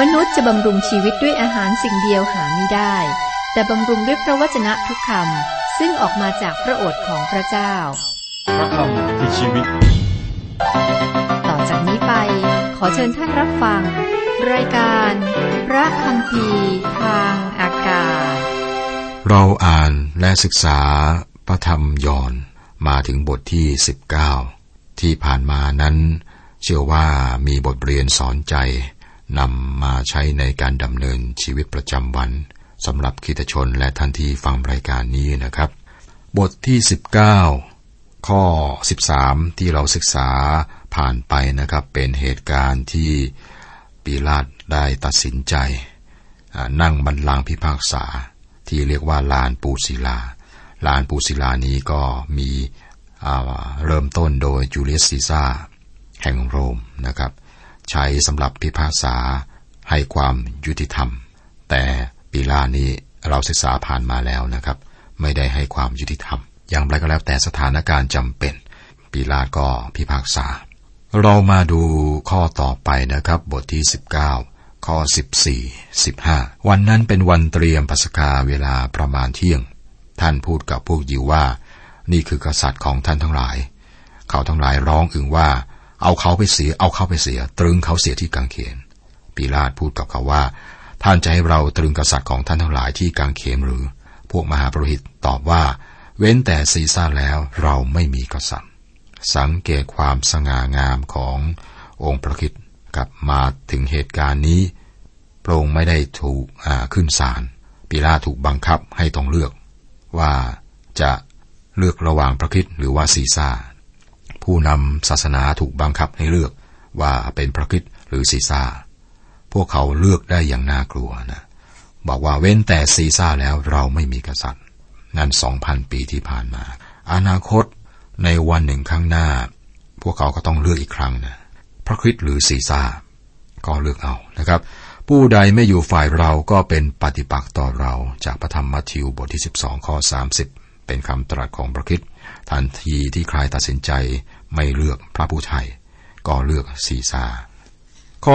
มนุษย์จะบำรุงชีวิตด้วยอาหารสิ่งเดียวหาไม่ได้ แต่บำรุงด้วยพระวจนะทุกคำซึ่งออกมาจากพระโอษฐ์ของพระเจ้า พระคำคือชีวิต ต่อจากนี้ไป ขอเชิญท่านรับฟัง รายการ พระคำพีทางอากาศ เราอ่านและศึกษาพระธรรมยอห์นมาถึงบทที่ 19 ที่ผ่านมานั้น เชื่อว่ามีบทเรียนสอนใจ นำมาใช้ในการดำเนินชีวิตประจำวันสำหรับคิตชนและท่านที่ฟังรายการนี้นะครับ บทที่ 19 ข้อ 13 ที่เราศึกษาผ่านไปนะครับ เป็นเหตุการณ์ที่ปีลาตได้ตัดสินใจ นั่งบัลลังพิพากษา ที่เรียกว่าลานปูศิลา ลานปูศิลานี้ก็มีเริ่มต้นโดยจูเลียสซีซ่าแห่งโรมนะครับ ใช้สำหรับพิพากษาให้ความยุติธรรม แต่ปีลานี้เราศึกษาผ่านมาแล้วนะครับ ไม่ได้ให้ความยุติธรรม อย่างไรก็แล้วแต่สถานการณ์จำเป็น ปีลาก็พิพากษา เรามาดูข้อต่อไปนะครับ บทที่ 19 ข้อ 14 15 วันนั้นเป็นวันเตรียมปัสกาเวลาประมาณเที่ยง ท่านพูดกับพวกยิวว่า นี่คือกษัตริย์ของท่านทั้งหลาย เขาทั้งหลายร้องอึงว่า เอาเขาไปเสีย เอาเขาไปเสีย ตรึงเขาเสียที่กางเขนปีลาตพูดกับเขาว่า ท่านจะให้เราตรึงกษัตริย์ของท่านทั้งหลายที่กางเขนหรือ พวกมหาปรหิตตอบว่า เว้นแต่ซีซ่าแล้วเราไม่มีกษัตริย์ สังเกตความสง่างามขององค์พระคิดกลับมาถึงเหตุการณ์นี้พระองค์ไม่ได้ถูกขึ้นศาลปีลาถูกบังคับให้ต้องเลือก ว่าจะเลือกระหว่างพระคิดหรือว่าซีซ่า ผู้นำศาสนาถูกบังคับให้เลือกว่าเป็นพระคิดหรือซีซ่า พวกเขาเลือกได้อย่างน่ากลัวนะ บอกว่าเว้นแต่ซีซ่าแล้วเราไม่มีกษัตริย์ นั่นสองพันปีที่ผ่านมา อนาคตในวันหนึ่งข้างหน้า พวกเขาก็ต้องเลือกอีกครั้งนะ พระคริสต์หรือซีซ่า ก็เลือกเอานะครับ ผู้ใดไม่อยู่ฝ่ายเราก็เป็นปฏิปักษ์ต่อเรา จากพระธรรมมัทธิวบทที่ 12ข้อ30 เป็นคำตรัสของพระคริสต์ทันทีที่ใครตัดสินใจ ไม่เลือกพระผู้ไทยก็เลือกซีซาข้อ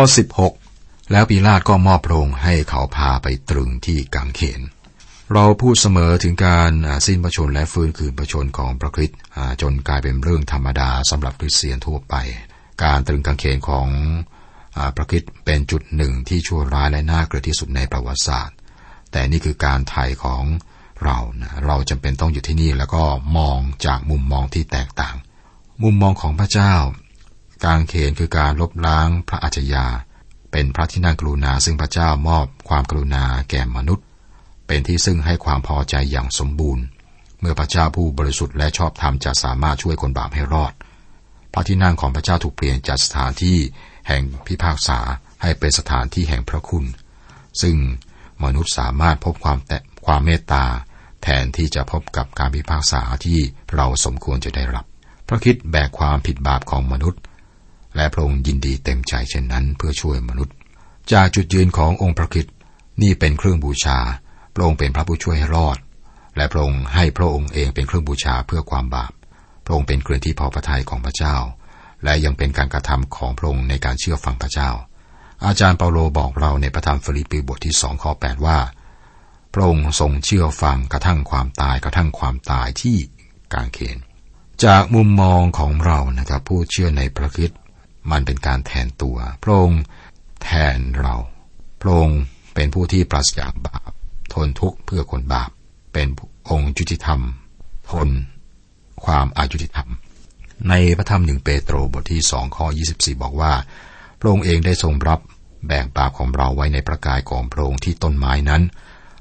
16 แล้วปีลาตก็มอบพรงให้เขาพาไปตรึงที่กังเขน เราพูดเสมอถึงการสิ้นพระชนและฟื้นคืนพระชนของพระคริสต์จนกลายเป็นเรื่องธรรมดาสำหรับคริสเตียนทั่วไป การตรึงกางเขนของอพระคริสต์เป็นจุดหนึ่งที่ชั่วร้ายและน่าเกลียดที่สุดในประวัติศาสตร์ แต่นี่คือการไถ่ของเรานะเราจำเป็นต้องอยู่ที่นี่แล้วก็มองจากมุมมองที่แตกต่าง มุมมองของพระเจ้า การเขนคือการลบล้างพระอาชญาเป็นพระที่นั่งกรุณาซึ่งพระเจ้ามอบความกรุณาแก่มนุษย์ เป็นที่ซึ่งให้ความพอใจอย่างสมบูรณ์ เมื่อพระเจ้าผู้บริสุทธิ์และชอบธรรมจะสามารถช่วยคนบาปให้รอด พระที่นั่งของพระเจ้าถูกเปลี่ยนจากสถานที่แห่งพิพากษาให้เป็นสถานที่แห่งพระคุณ ซึ่งมนุษย์สามารถพบความแต่ความเมตตาแทนที่จะพบกับการพิพากษาที่เราสมควรจะได้รับ พระคิดแบกความผิดบาปของมนุษย์ และพระองค์ยินดีเต็มใจเช่นนั้นเพื่อช่วยมนุษย์ จากจุดยืนขององค์พระคริสต์นี่เป็นเครื่องบูชา พระองค์เป็นพระผู้ช่วยให้รอด และพระองค์ให้พระองค์เองเป็นเครื่องบูชาเพื่อความบาป พระองค์เป็นเครื่องที่พอพระทัยของพระเจ้า และยังเป็นการกระทำของพระองค์ในการเชื่อฟังพระเจ้า อาจารย์เปาโลบอกเราในพระธรรมฟิลิปปีบทที่สองข้อแปดว่า พระองค์ทรงเชื่อฟังกระทั่งความตายกระทั่งความตายที่กางเขน จากมุมมองของเรานะครับผู้เชื่อในพระคริสต์มันเป็นการแทนตัว พระองค์แทนเราพระองค์เป็นผู้ที่ปราศจากบาป ทนทุกข์เพื่อคนบาป เป็นองค์ยุติธรรม ทนความอายุติธรรม ในพระธรรมหนึ่งเปโตรบทที่สองข้อ24 บอกว่า พระองค์เองได้ทรงรับแบกบาปของเราไว้ในพระกายของพระองค์ที่ต้นไม้นั้น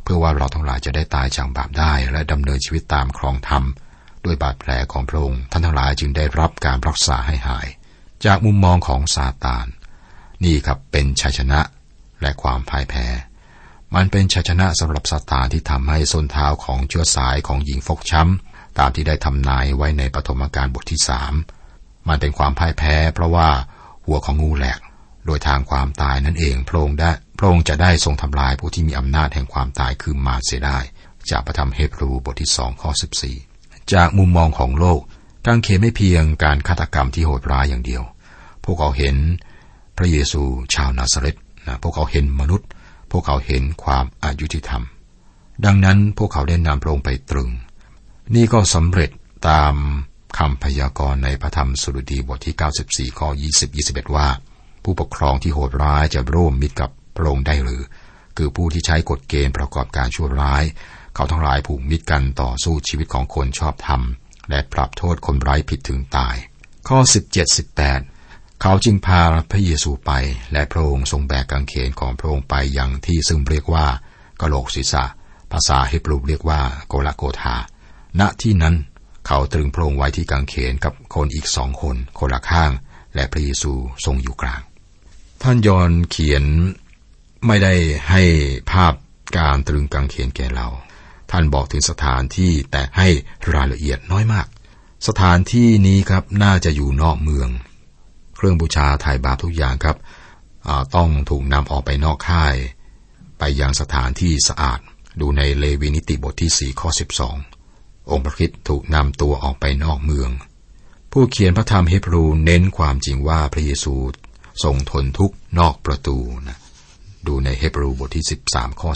เพื่อว่าเราทั้งหลายจะได้ตายจากบาปได้ และดำเนินชีวิตตามครองธรรม ด้วยบาดแผลของพระองค์ท่านทั้งหลายจึงได้รับการรักษาให้หาย จากมุมมองของซาตาน นี่ครับเป็นชัยชนะและความพ่ายแพ้ มันเป็นชัยชนะสำหรับซาตานที่ทำให้ส้นเท้าของเชื้อสายของหญิงฟกช้ำตามที่ได้ทำนายไว้ในปฐมกาลบทที่สามมันเป็นความพ่ายแพ้ เพราะว่าหัวของงูแหลก โดยทางความตายนั่นเองพระองค์ได้พระองค์จะได้ทรงทำลายผู้ที่มีอำนาจแห่งความตายคือมาเสียได้ จากพระธรรมเฮบรูบทที่สองข้อสิบสี่ จากมุมมองของโลกกางเขนไม่เพียงการฆาตกรรมที่โหดร้ายอย่างเดียว พวกเขาเห็นพระเยซูชาวนาซาเรตนะพวกเขาเห็นมนุษย์ พวกเขาเห็นความอายุติธรรม ดังนั้นพวกเขาได้นำพระองค์ไปตรึง นี่ก็สำเร็จตามคำพยากรณ์ในพระธรรมสุรดีบทที่ 94 ข้อ 20 21 ว่า ผู้ปกครองที่โหดร้ายจะร่วมมิตรกับพระองค์ได้หรือ คือผู้ที่ใช้กฎเกณฑ์ประกอบการชั่วร้าย เขาทั้งหลายผูกมิตรกันต่อสู้ชีวิตของคนชอบธรรม และปรับโทษคนไร้ผิดถึงตาย ข้อ 17 18 เขาจึงพาพระเยซูไป และพระองค์ทรงแบกกางเขนของพระองค์ไปยังที่ซึ่งเรียกว่ากะโหลกศีรษะ ภาษาฮิบรูเรียกว่าโกลาโกธา ณที่นั้นเขาตรึงพระองค์ไว้ที่กางเขนกับคนอีกสองคน คนละข้าง และพระเยซูทรงอยู่กลาง ท่านยอนเขียนไม่ได้ให้ภาพการตรึงกางเขนแก่เรา ท่านบอกถึงสถานที่แต่ให้รายละเอียดน้อยมาก สถานที่นี้ครับน่าจะอยู่นอกเมือง เครื่องบูชาถ่ายบาปทุกอย่างครับต้องถูกนำออกไปนอกค่าย ไปยังสถานที่สะอาด ดูในเลวีนิติบทที่4ข้อ12 องค์พระคิดถูกนำตัวออกไปนอกเมือง ผู้เขียนพระธรรมเฮบรูเน้นความจริงว่าพระเยซูทรงทนทุกนอกประตูนะดูในเฮบรูบทที่ 13 ข้อ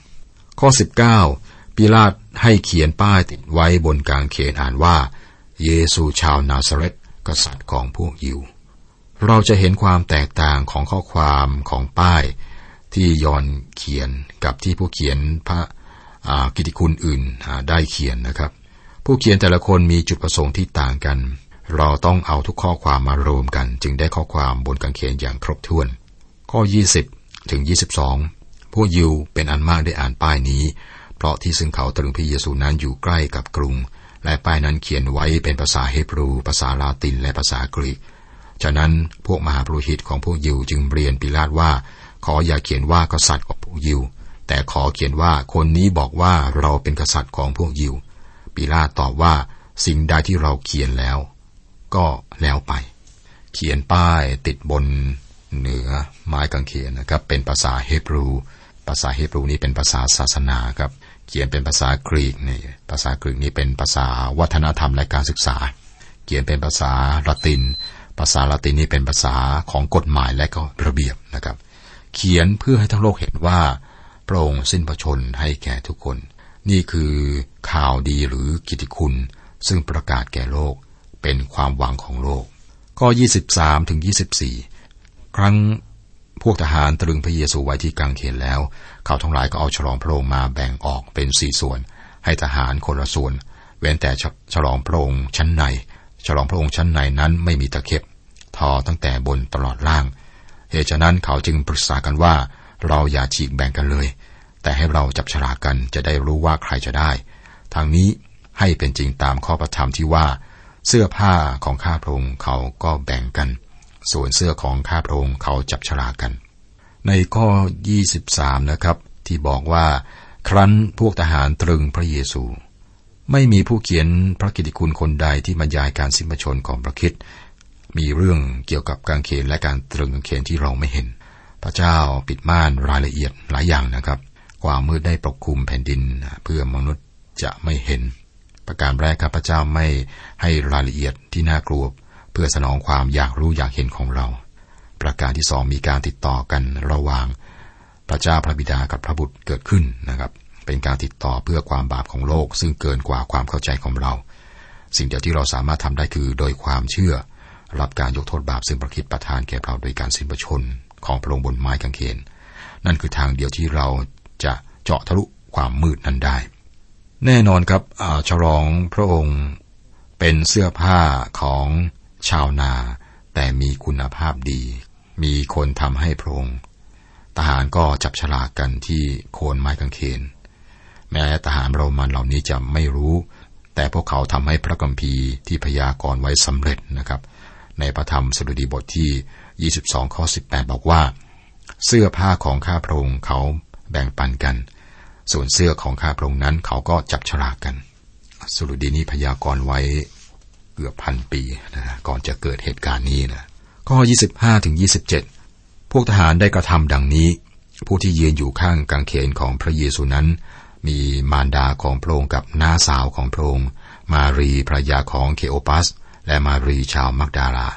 12 ข้อ 19 ปิลาตให้เขียนป้ายติดไว้บนกางเขนอ่านว่า เยซูชาวนาซาเรตกษัตริย์ของพวกยิว เราจะเห็นความแตกต่างของข้อความของป้ายที่ยอนเขียนกับที่ผู้เขียนพระกิติคุณอื่นได้เขียนนะครับ ผู้เขียนแต่ละคนมีจุดประสงค์ที่ต่างกัน เราต้องเอาทุกข้อความมารวมกัน จึงได้ข้อความบนกางเขนอย่างครบถ้วน ข้อ 20 ถึง 22 พวกยิวเป็นอันมากได้อ่านป้ายนี้ เพราะที่ซึ่งเขาตรึงพระเยซูนั้นอยู่ใกล้กับกรุง และป้ายนั้นเขียนไว้เป็นภาษาเฮบรู ภาษาลาตินและภาษากรีก ฉะนั้นพวกมหาปรุหิตของพวกยิวจึงเรียนปิลาตว่า ขออย่าเขียนว่ากษัตริย์ของพวกยิว แต่ขอเขียนว่าคนนี้บอกว่าเราเป็นกษัตริย์ของพวกยิว ปิลาตตอบว่าสิ่งใดที่เราเขียนแล้ว ก็แล้วไป เขียนป้ายติดบนเหนือไม้กางเขนนะครับ เป็นภาษาเฮบรู ภาษาเฮบรูนี้เป็นภาษาศาสนาครับ ขียนเป็นภาษากรีกนี่ภาษากรีกนี้เป็นภาษาวัฒนธรรมและการศึกษา เขียนเป็นภาษาละติน ภาษาละตินนี้เป็นภาษาของกฎหมายและก็ระเบียบนะครับ เขียนเพื่อให้ทั้งโลกเห็นว่าพระองค์สิ้นพระชนให้แก่ทุกคน นี่คือข่าวดีหรือกิติคุณ ซึ่งประกาศแก่โลกเป็นความหวังของโลกข้อ23ถึง24 ครั้งพวกทหารตรึงพระเยซูไว้ที่กังเขนแล้ว เขาทั้งหลายก็เอาฉลองพระองค์มาแบ่งออกเป็นสี่ส่วน ให้ทหารคนละส่วน เว้นแต่ฉลองพระองค์ชั้นใน ฉลองพระองค์ชั้นในนั้นไม่มีตะเข็บ ทอตั้งแต่บนตลอดล่าง เหตุฉะนั้นเขาจึงปรึกษากันว่า เราอย่าฉีกแบ่งกันเลย แต่ให้เราจับฉลากกันจะได้รู้ว่าใครจะได้ ทางนี้ให้เป็นจริงตามข้อประธรรมที่ว่า เสื้อผ้าของข้าพระองค์เขาก็แบ่งกัน ส่วนเสื้อของข้าพระองค์เขาจับฉลากกัน ในข้อ 23 นะครับ ที่บอกว่า ครั้นพวกทหารตรึงพระเยซู ไม่มีผู้เขียนพระกิติคุณคนใดที่บรรยายการสิ้นพระชนของพระคิดมีเรื่องเกี่ยวกับการเขนและการตรึงกางเขนที่เราไม่เห็น พระเจ้าปิดม่านรายละเอียดหลายอย่างนะครับ ความมืดได้ปกคลุมแผ่นดินเพื่อมนุษย์จะไม่เห็น ประการแรกครับพระเจ้าไม่ให้รายละเอียดที่น่ากลัว เพื่อสนองความอยากรู้อยากเห็นของเรา ประการที่สองมีการติดต่อกันระหว่างพระเจ้าพระบิดากับพระบุตรเกิดขึ้นนะครับ เป็นการติดต่อเพื่อความบาปของโลก ซึ่งเกินกว่าความเข้าใจของเรา สิ่งเดียวที่เราสามารถทำได้คือโดยความเชื่อ รับการยกโทษบาปซึ่งประคิดประทานแก่เราโดยการสิ้นประชนของพระองค์บนไม้กางเขน นั่นคือทางเดียวที่เราจะเจาะทะลุความมืดนั้นได้ แน่นอนครับฉลองพระองค์เป็นเสื้อผ้าของชาวนา แต่มีคุณภาพดี มีคนทำให้พระองค์ทหารก็จับฉลากกันที่โคนไม้กางเขน แม้ทหารโรมันเหล่านี้จะไม่รู้ แต่พวกเขาทำให้พระกัมภีร์ที่พยากรณ์ไว้สำเร็จนะครับ ในพระธรรมสดุดีบทที่ 22 ข้อ 18 บอกว่า เสื้อผ้าของข้าพระองค์เขาแบ่งปันกัน ส่วนเสื้อของข้าพระองค์นั้นเขาก็จับฉลากกัน สดุดีนี้พยากรณ์ไว้เกือบพันปีนะก่อนจะเกิดเหตุการณ์นี้นะ ข้อ 25ถึง27 พวกทหารได้กระทำดังนี้ ผู้ที่ยืนอยู่ข้างกางเขนของพระเยซูนั้น มีมารดาของพระองค์กับน้าสาวของพระองค์ มารีภรยาของเคโอปัส และมารีชาวมักดาลา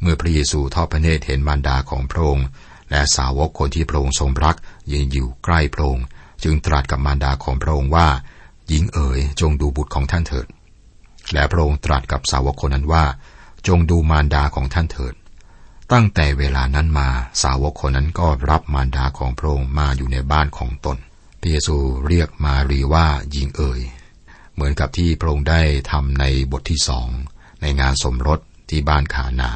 เมื่อพระเยซูทอดพระเนตรเห็นมารดาของพระองค์ และสาวกคนที่พระองค์ทรงรักยืนอยู่ใกล้พระองค์ จึงตรัสกับมารดาของพระองค์ว่า หญิงเอ๋ยจงดูบุตรของท่านเถิด และพระองค์ตรัสกับสาวกคนนั้นว่าจงดูมารดาของท่านเถิด ตั้งแต่เวลานั้นมาสาวกคนนั้นก็รับมารดาของพระองค์มาอยู่ในบ้านของตนพระเยซูเรียกมารีว่าหญิงเอ๋ย เหมือนกับที่พระองค์ได้ทำในบทที่สอง ในงานสมรสที่บ้านคานา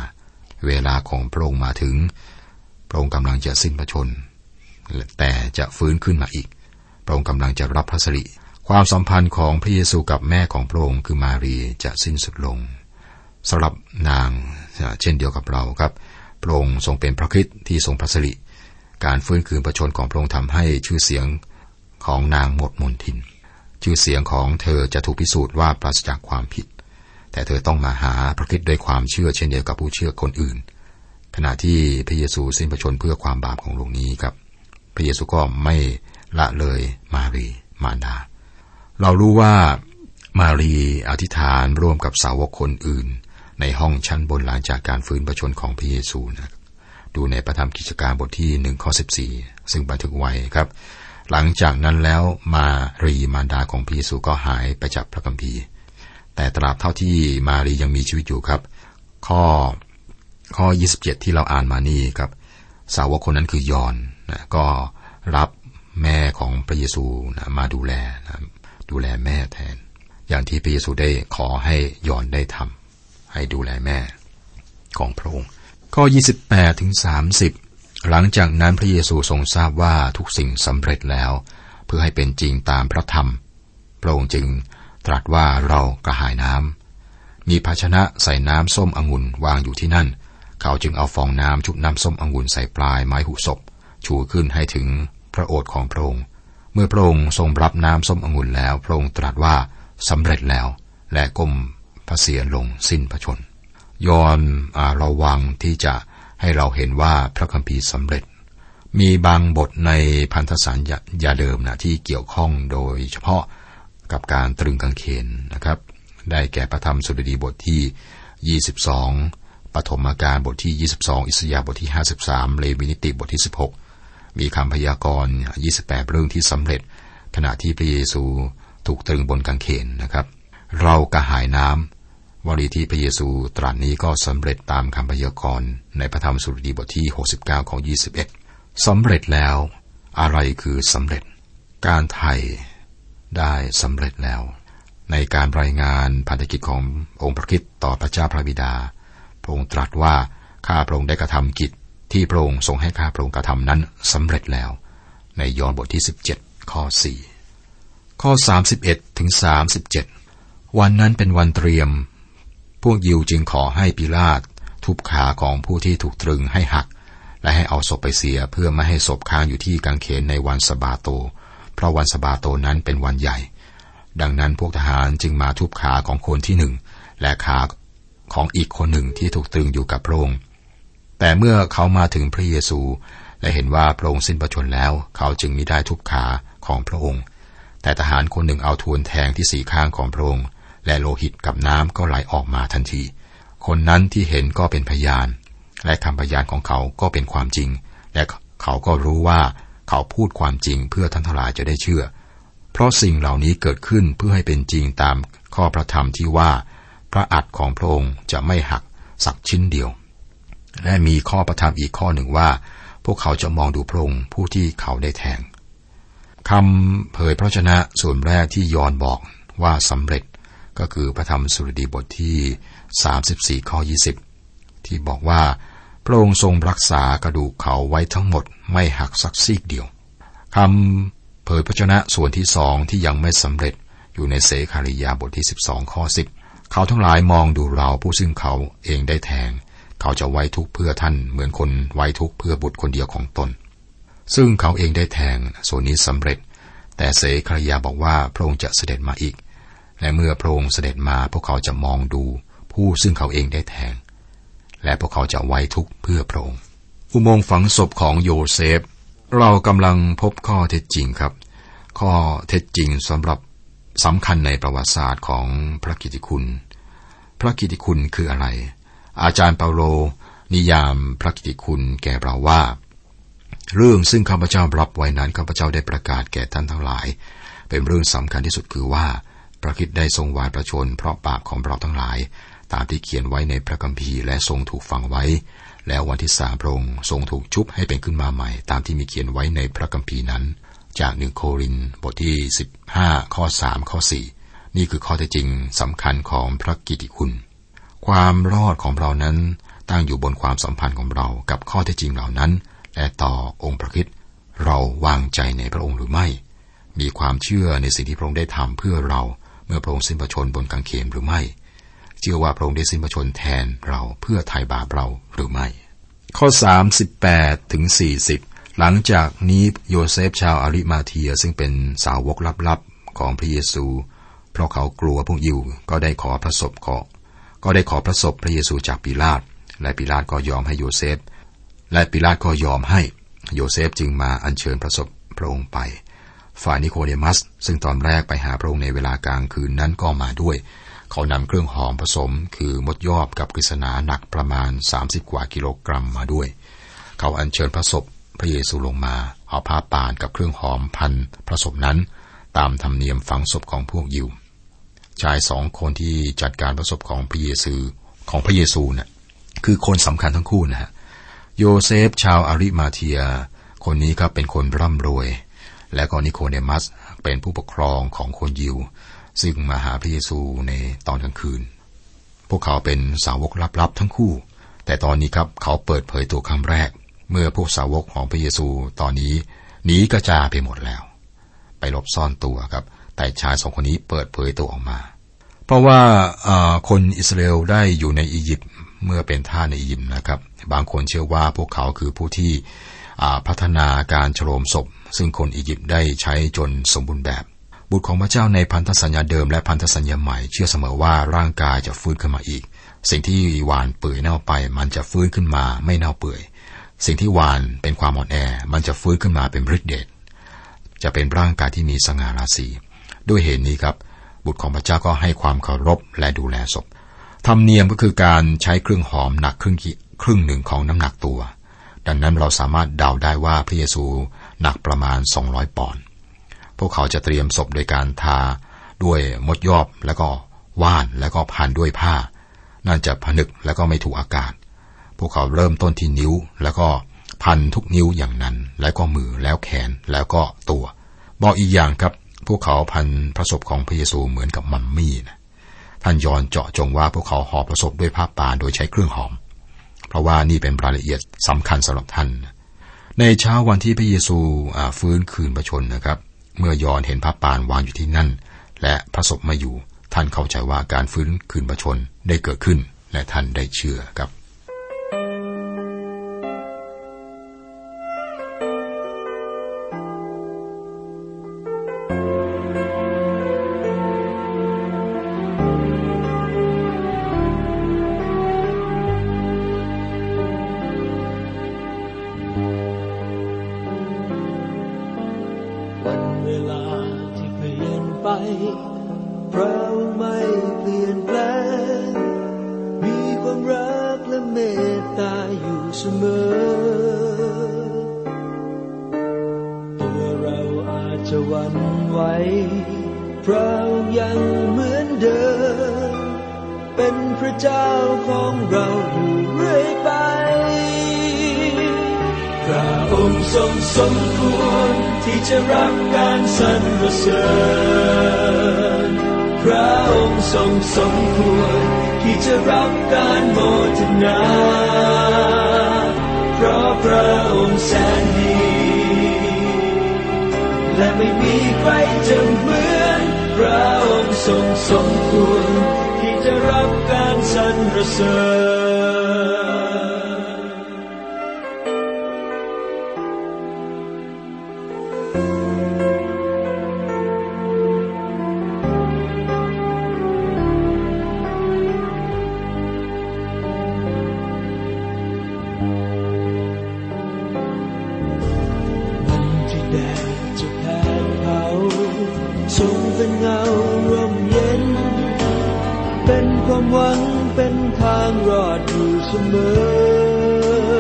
เวลาของพระองค์มาถึง พระองค์กำลังจะสิ้นพระชน แต่จะฟื้นขึ้นมาอีก พระองค์กำลังจะรับพระสิริ ความสัมพันธ์ของพระเยซูกับแม่ของพระองค์คือมารีจะสิ้นสุดลงสำหรับนางเช่นเดียวกับเราครับ พระองค์ทรงเป็นพระคิดที่ทรงพระสิริ การฟื้นคืนพระชนของพระองค์ทำให้ชื่อเสียงของนางหมดมนทิน ชื่อเสียงของเธอจะถูกพิสูจน์ว่าปราศจากความผิด แต่เธอต้องมาหาพระคิดด้วยความเชื่อเช่นเดียวกับผู้เชื่อคนอื่น ขณะที่พระเยซูสิ้นพระชนเพื่อความบาปของโลกนี้ครับ พระเยซูก็ไม่ละเลยมารีมารดา เรารู้ว่ามารีอธิษฐานร่วมกับสาวกคนอื่น ในห้องชั้นบนหลังจากการฟื้นพระชนของพระเยซูนะดูในประธรรมกิจการบทที่หนึ่งข้อสิบสี่ซึ่งบันทึกไว้ครับ หลังจากนั้นแล้วมารีมารดาของพระเยซูก็หายไปจากพระคัมภีร์ แต่ตราบเท่าที่มารียังมีชีวิตอยู่ครับ ข้อข้อ 27 ที่เราอ่านมานี่ครับ สาวกคนนั้นคือยอนนะก็รับแม่ของพระเยซูนะมาดูแลนะดูแลแม่แทน อย่างที่พระเยซูได้ขอให้ยอนได้ทำ ให้ดูแลแม่ของพระองค์ ข้อ 28ถึง30 หลังจากนั้นพระเยซูทรงทราบว่าทุกสิ่งสำเร็จแล้ว เพื่อให้เป็นจริงตามพระธรรม พระองค์จึงตรัสว่าเรากระหายน้ำ มีภาชนะใส่น้ำส้มองุ่นวางอยู่ที่นั่น เขาจึงเอาฟองน้ำชุบน้ำส้มองุ่นใส่ปลายไม้หูศพ ชูขึ้นให้ถึงพระโอษฐ์ของพระองค์ เมื่อพระองค์ทรงรับน้ำส้มองุ่นแล้ว พระองค์ตรัสว่าสำเร็จแล้ว และก้ม ระเศียรลงสิ้นพระชน ยอนอาระวังที่จะให้เราเห็นว่าพระคัมภีร์สำเร็จ มีบางบทในพันธสัญญาเดิมนะที่เกี่ยวข้องโดยเฉพาะกับการตรึงกางเขนนะครับ ได้แก่ประธรรมสุดดีบทที่ 22 ปฐมกาลบทที่ 22 อิสยาบทที่ 53 เลวินิติบทที่ 16 มีคำพยากรณ์ 28 เรื่องที่สำเร็จ ขณะที่พระเยซูถูกตรึงบนกางเขนนะครับ เรากระหายน้ำ วลีที่พระเยซูตรัสนี้ก็สำเร็จตามคำพยากรณ์ในพระธรรมสุดดีบทที่ 69 ของ 21สำเร็จแล้ว อะไรคือสำเร็จ การไถ่ได้สำเร็จแล้ว ในการรายงานพันธกิจขององค์พระคิดต่อพระเจ้าพระบิดา พระองค์ตรัสว่าข้าพระองค์ได้กระทำกิจที่พระองค์ทรงให้ข้าพระองค์กระทำนั้นสำเร็จแล้ว ในยอห์นบทที่ 17 ข้อ 4 ข้อ 31 ถึง 37 วันนั้นเป็นวันเตรียม พวกยิวจึงขอให้ปิลาตทุบขาของผู้ที่ถูกตรึงให้หัก และให้เอาศพไปเสียเพื่อไม่ให้ศพค้างอยู่ที่กางเขนในวันสบาโต เพราะวันสบาโตนั้นเป็นวันใหญ่ ดังนั้นพวกทหารจึงมาทุบขาของคนที่หนึ่งและขาของอีกคนหนึ่งที่ถูกตรึงอยู่กับพระองค์ แต่เมื่อเขามาถึงพระเยซู และเห็นว่าพระองค์สิ้นพระชนแล้ว เขาจึงมิได้ทุบขาของพระองค์ แต่ทหารคนหนึ่งเอาทวนแทงที่สีข้างของพระองค์ และโลหิตกับน้ำก็ไหลออกมาทันที คนนั้นที่เห็นก็เป็นพยาน และคำพยานของเขาก็เป็นความจริง และเขาก็รู้ว่าเขาพูดความจริงเพื่อท่านทั้งหลายจะได้เชื่อ เพราะสิ่งเหล่านี้เกิดขึ้นเพื่อให้เป็นจริงตามข้อพระธรรมที่ว่า พระอัฏของพระองค์จะไม่หักสักชิ้นเดียว และมีข้อประธรรมอีกข้อหนึ่งว่า พวกเขาจะมองดูพระองค์ผู้ที่เขาได้แทงคำเผยพระชนะส่วนแรกที่ยอนบอกว่าสำเร็จ ก็คือพระธรรมสุรดีบทที่ 34 ข้อ 20 ที่บอกว่า พระองค์ทรงรักษากระดูกเขาไว้ทั้งหมดไม่หักสักซีกเดียวคำเผยพระชนะส่วนที่สองที่ยังไม่สำเร็จอยู่ในเสคาริยาบทที่ 12 ข้อ 10 เขาทั้งหลายมองดูเราผู้ซึ่งเขาเองได้แทง เขาจะไว้ทุกเพื่อท่านเหมือนคนไว้ทุกเพื่อบุตรคนเดียวของตน ซึ่งเขาเองได้แทงส่วนนี้สำเร็จ แต่เสคาริยาบอกว่าพระองค์จะเสด็จมาอีก และเมื่อพระองค์เสด็จมาพวกเขาจะมองดูผู้ซึ่งเขาเองได้แทง และพวกเขาจะไว้ทุกเพื่อพระองค์ อุโมงค์ฝังศพของโยเซฟ เรากำลังพบข้อเท็จจริงครับ ข้อเท็จจริงสำหรับสำคัญในประวัติศาสตร์ของพระกิติคุณ พระกิติคุณคืออะไร อาจารย์เปาโล นิยามพระกิติคุณแก่เราว่า เรื่องซึ่งข้าพเจ้ารับไว้นั้นข้าพเจ้าได้ประกาศแก่ท่านทั้งหลาย เป็นเรื่องสำคัญที่สุดคือว่า พระคิดได้ทรงวายประชนเพราะปากของเราทั้งหลาย ตามที่เขียนไว้ในพระคัมภีร์และทรงถูกฝังไว้ แล้ววันที่สามพระองค์ทรงถูกชุบให้เป็นขึ้นมาใหม่ ตามที่มีเขียนไว้ในพระคัมภีร์นั้น จากหนึ่งโครินบทที่ 15 ข้อ 3 ข้อ 4 นี่คือข้อเท็จจริงสำคัญของพระกิติคุณ ความรอดของเรานั้นตั้งอยู่บนความสัมพันธ์ของเรากับข้อเท็จจริงเหล่านั้น และต่อองค์พระคริสต์เราวางใจในพระองค์หรือไม่ มีความเชื่อในสิ่งที่พระองค์ได้ทำเพื่อเรา เมื่อพระองค์สิ้นพระชนม์บนกางเขนหรือไม่ เชื่อว่าพระองค์ได้สิ้นพระชนม์แทนเราเพื่อไถ่บาปเราหรือไม่ ข้อ 38ถึง40 หลังจากนี้โยเซฟชาวอาริมาเทียซึ่งเป็นสาวกลับๆของพระเยซู เพราะเขากลัวพวกยิวก็ได้ขอพระศพขอ ก็ได้ขอพระศพพระเยซูจากปิลาตและปิลาตก็ยอมให้โยเซฟและปิลาตก็ยอมให้โยเซฟจึงมาอัญเชิญพระศพพระองค์ไป ฝ่ายนิโคเดมัส ซึ่งตอนแรกไปหาพระองค์ในเวลากลางคืนนั้นก็มาด้วย เขานำเครื่องหอมผสม คือมดยอบกับกฤษณาหนักประมาณ 30 กว่ากิโลกรัมมาด้วย เขาอัญเชิญพระศพพระเยซูลงมาเอาผ้าป่านกับเครื่องหอมพันพระศพนั้น ตามธรรมเนียมฝังศพของพวกยิว ชายสองคนที่จัดการพระศพของพระเยซูของพระเยซูเนี่ยคือคนสำคัญทั้งคู่นะฮะโยเซฟชาวอาริมาเทีย คนนี้ครับเป็นคนร่ำรวย และก็นิโคเดมัสเป็นผู้ปกครองของคนยิว ซึ่งมาหาพระเยซูในตอนกลางคืน พวกเขาเป็นสาวกลับๆทั้งคู่ แต่ตอนนี้ครับเขาเปิดเผยตัวคำแรก เมื่อพวกสาวกของพระเยซูตอนนี้หนีกระจายไปหมดแล้ว ไปหลบซ่อนตัวครับ แต่ชายสองคนนี้เปิดเผยตัวออกมา เพราะว่าคนอิสราเอลได้อยู่ในอียิปต์เมื่อเป็นท่าในอียิปต์นะครับ บางคนเชื่อว่าพวกเขาคือผู้ที่พัฒนาการฉโลมศพ ซึ่งคนอียิปต์ได้ใช้จนสมบูรณ์แบบ บุตรของพระเจ้าในพันธสัญญาเดิมและพันธสัญญาใหม่เชื่อเสมอว่าร่างกายจะฟื้นขึ้นมาอีก สิ่งที่หวานเปื่อยเน่าไปมันจะฟื้นขึ้นมาไม่เน่าเปื่อย สิ่งที่หวานเป็นความอ่อนแอ มันจะฟื้นขึ้นมาเป็นฤทธิ์เดชจะเป็นร่างกายที่มีสง่าราศีด้วยเหตุนี้ครับ บุตรของพระเจ้าก็ให้ความเคารพและดูแลศพธรรมเนียมก็คือการใช้เครื่องหอมหนักครึ่งครึ่งหนึ่งของน้ำหนักตัว ดังนั้นเราสามารถเดาได้ว่าพระเยซู หนักประมาณ 200 ปอนด์ พวกเขาจะเตรียมศพโดยการทาด้วยมดยอบแล้วก็ว่านแล้วก็พันด้วยผ้า นั่นจะผนึกแล้วก็ไม่ถูกอากาศ พวกเขาเริ่มต้นที่นิ้วแล้วก็พันทุกนิ้วอย่างนั้น แล้วก็มือแล้วแขนแล้วก็ตัว บอกอีกอย่างครับ พวกเขาพันพระศพของพระเยซูเหมือนกับมัมมี่นะท่านยอนเจาะจงว่าพวกเขาห่อประสบด้วยผ้าป่าโดยใช้เครื่องหอม เพราะว่านี่เป็นรายละเอียดสำคัญสำหรับท่าน ในเช้าวันที่พระเยซูฟื้นคืนประชนนะครับ เมื่อยอนเห็นพระปานวางอยู่ที่นั่น และพระศพมาอยู่ ท่านเข้าใจว่าการฟื้นคืนประชนได้เกิดขึ้น และท่านได้เชื่อครับ พระองค์ไม่เปลี่ยนแปลง มีความรักและเมตตาอยู่เสมอ ตัวเราอาจจะวันไหวพระองค์ยังเหมือนเดิม เป็นพระเจ้าของเราอยู่เรื่อยไป พระองค์ทรงสมควร ที่จะรับการสรรเสริญพระองค์ทรงสมควรที่จะรับการโมทนาเพราะพระองค์แสนดี และไม่มีใครจะเหมือนพระองค์ทรงสมควรที่จะรับการสรรเสริญ สงาร่มเย็น เป็นความหวังเป็นทางรอดอยู่เสมอ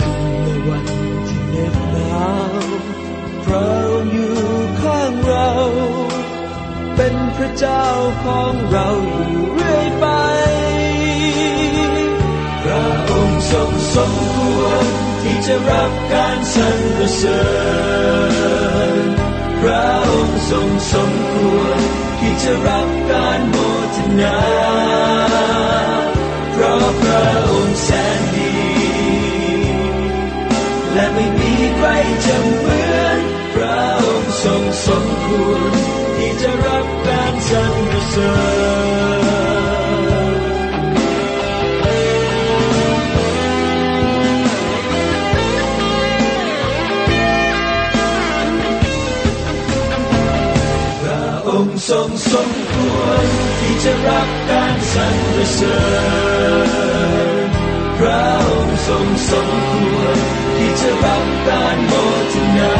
คืนวันที่เหน็บหนาวพระอยู่ข้างเรา เป็นพระเจ้าของเราอยู่เรื่อยไป พระองค์ทรงสมควรที่จะรับการสรรเสริญ พระองค์ทรงสมควรที่จะรับการโมทนา เพราะพระองค์แสนดี และไม่มีใครจะเหมือนพระองค์ทรงสมควรที่จะรับการสรรเสริญ ทรงสมควรที่จะรับการสรรเสริญพระองค์ทรงสมควรที่จะรับการโมทนา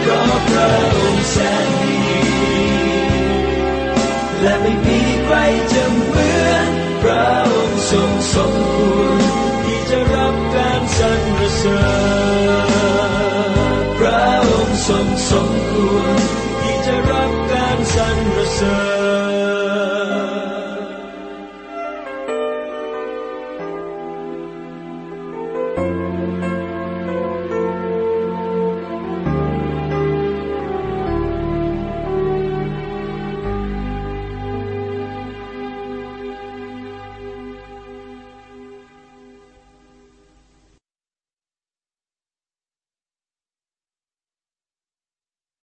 เพราะพระองค์แสนดีและไม่มีใครจะเว้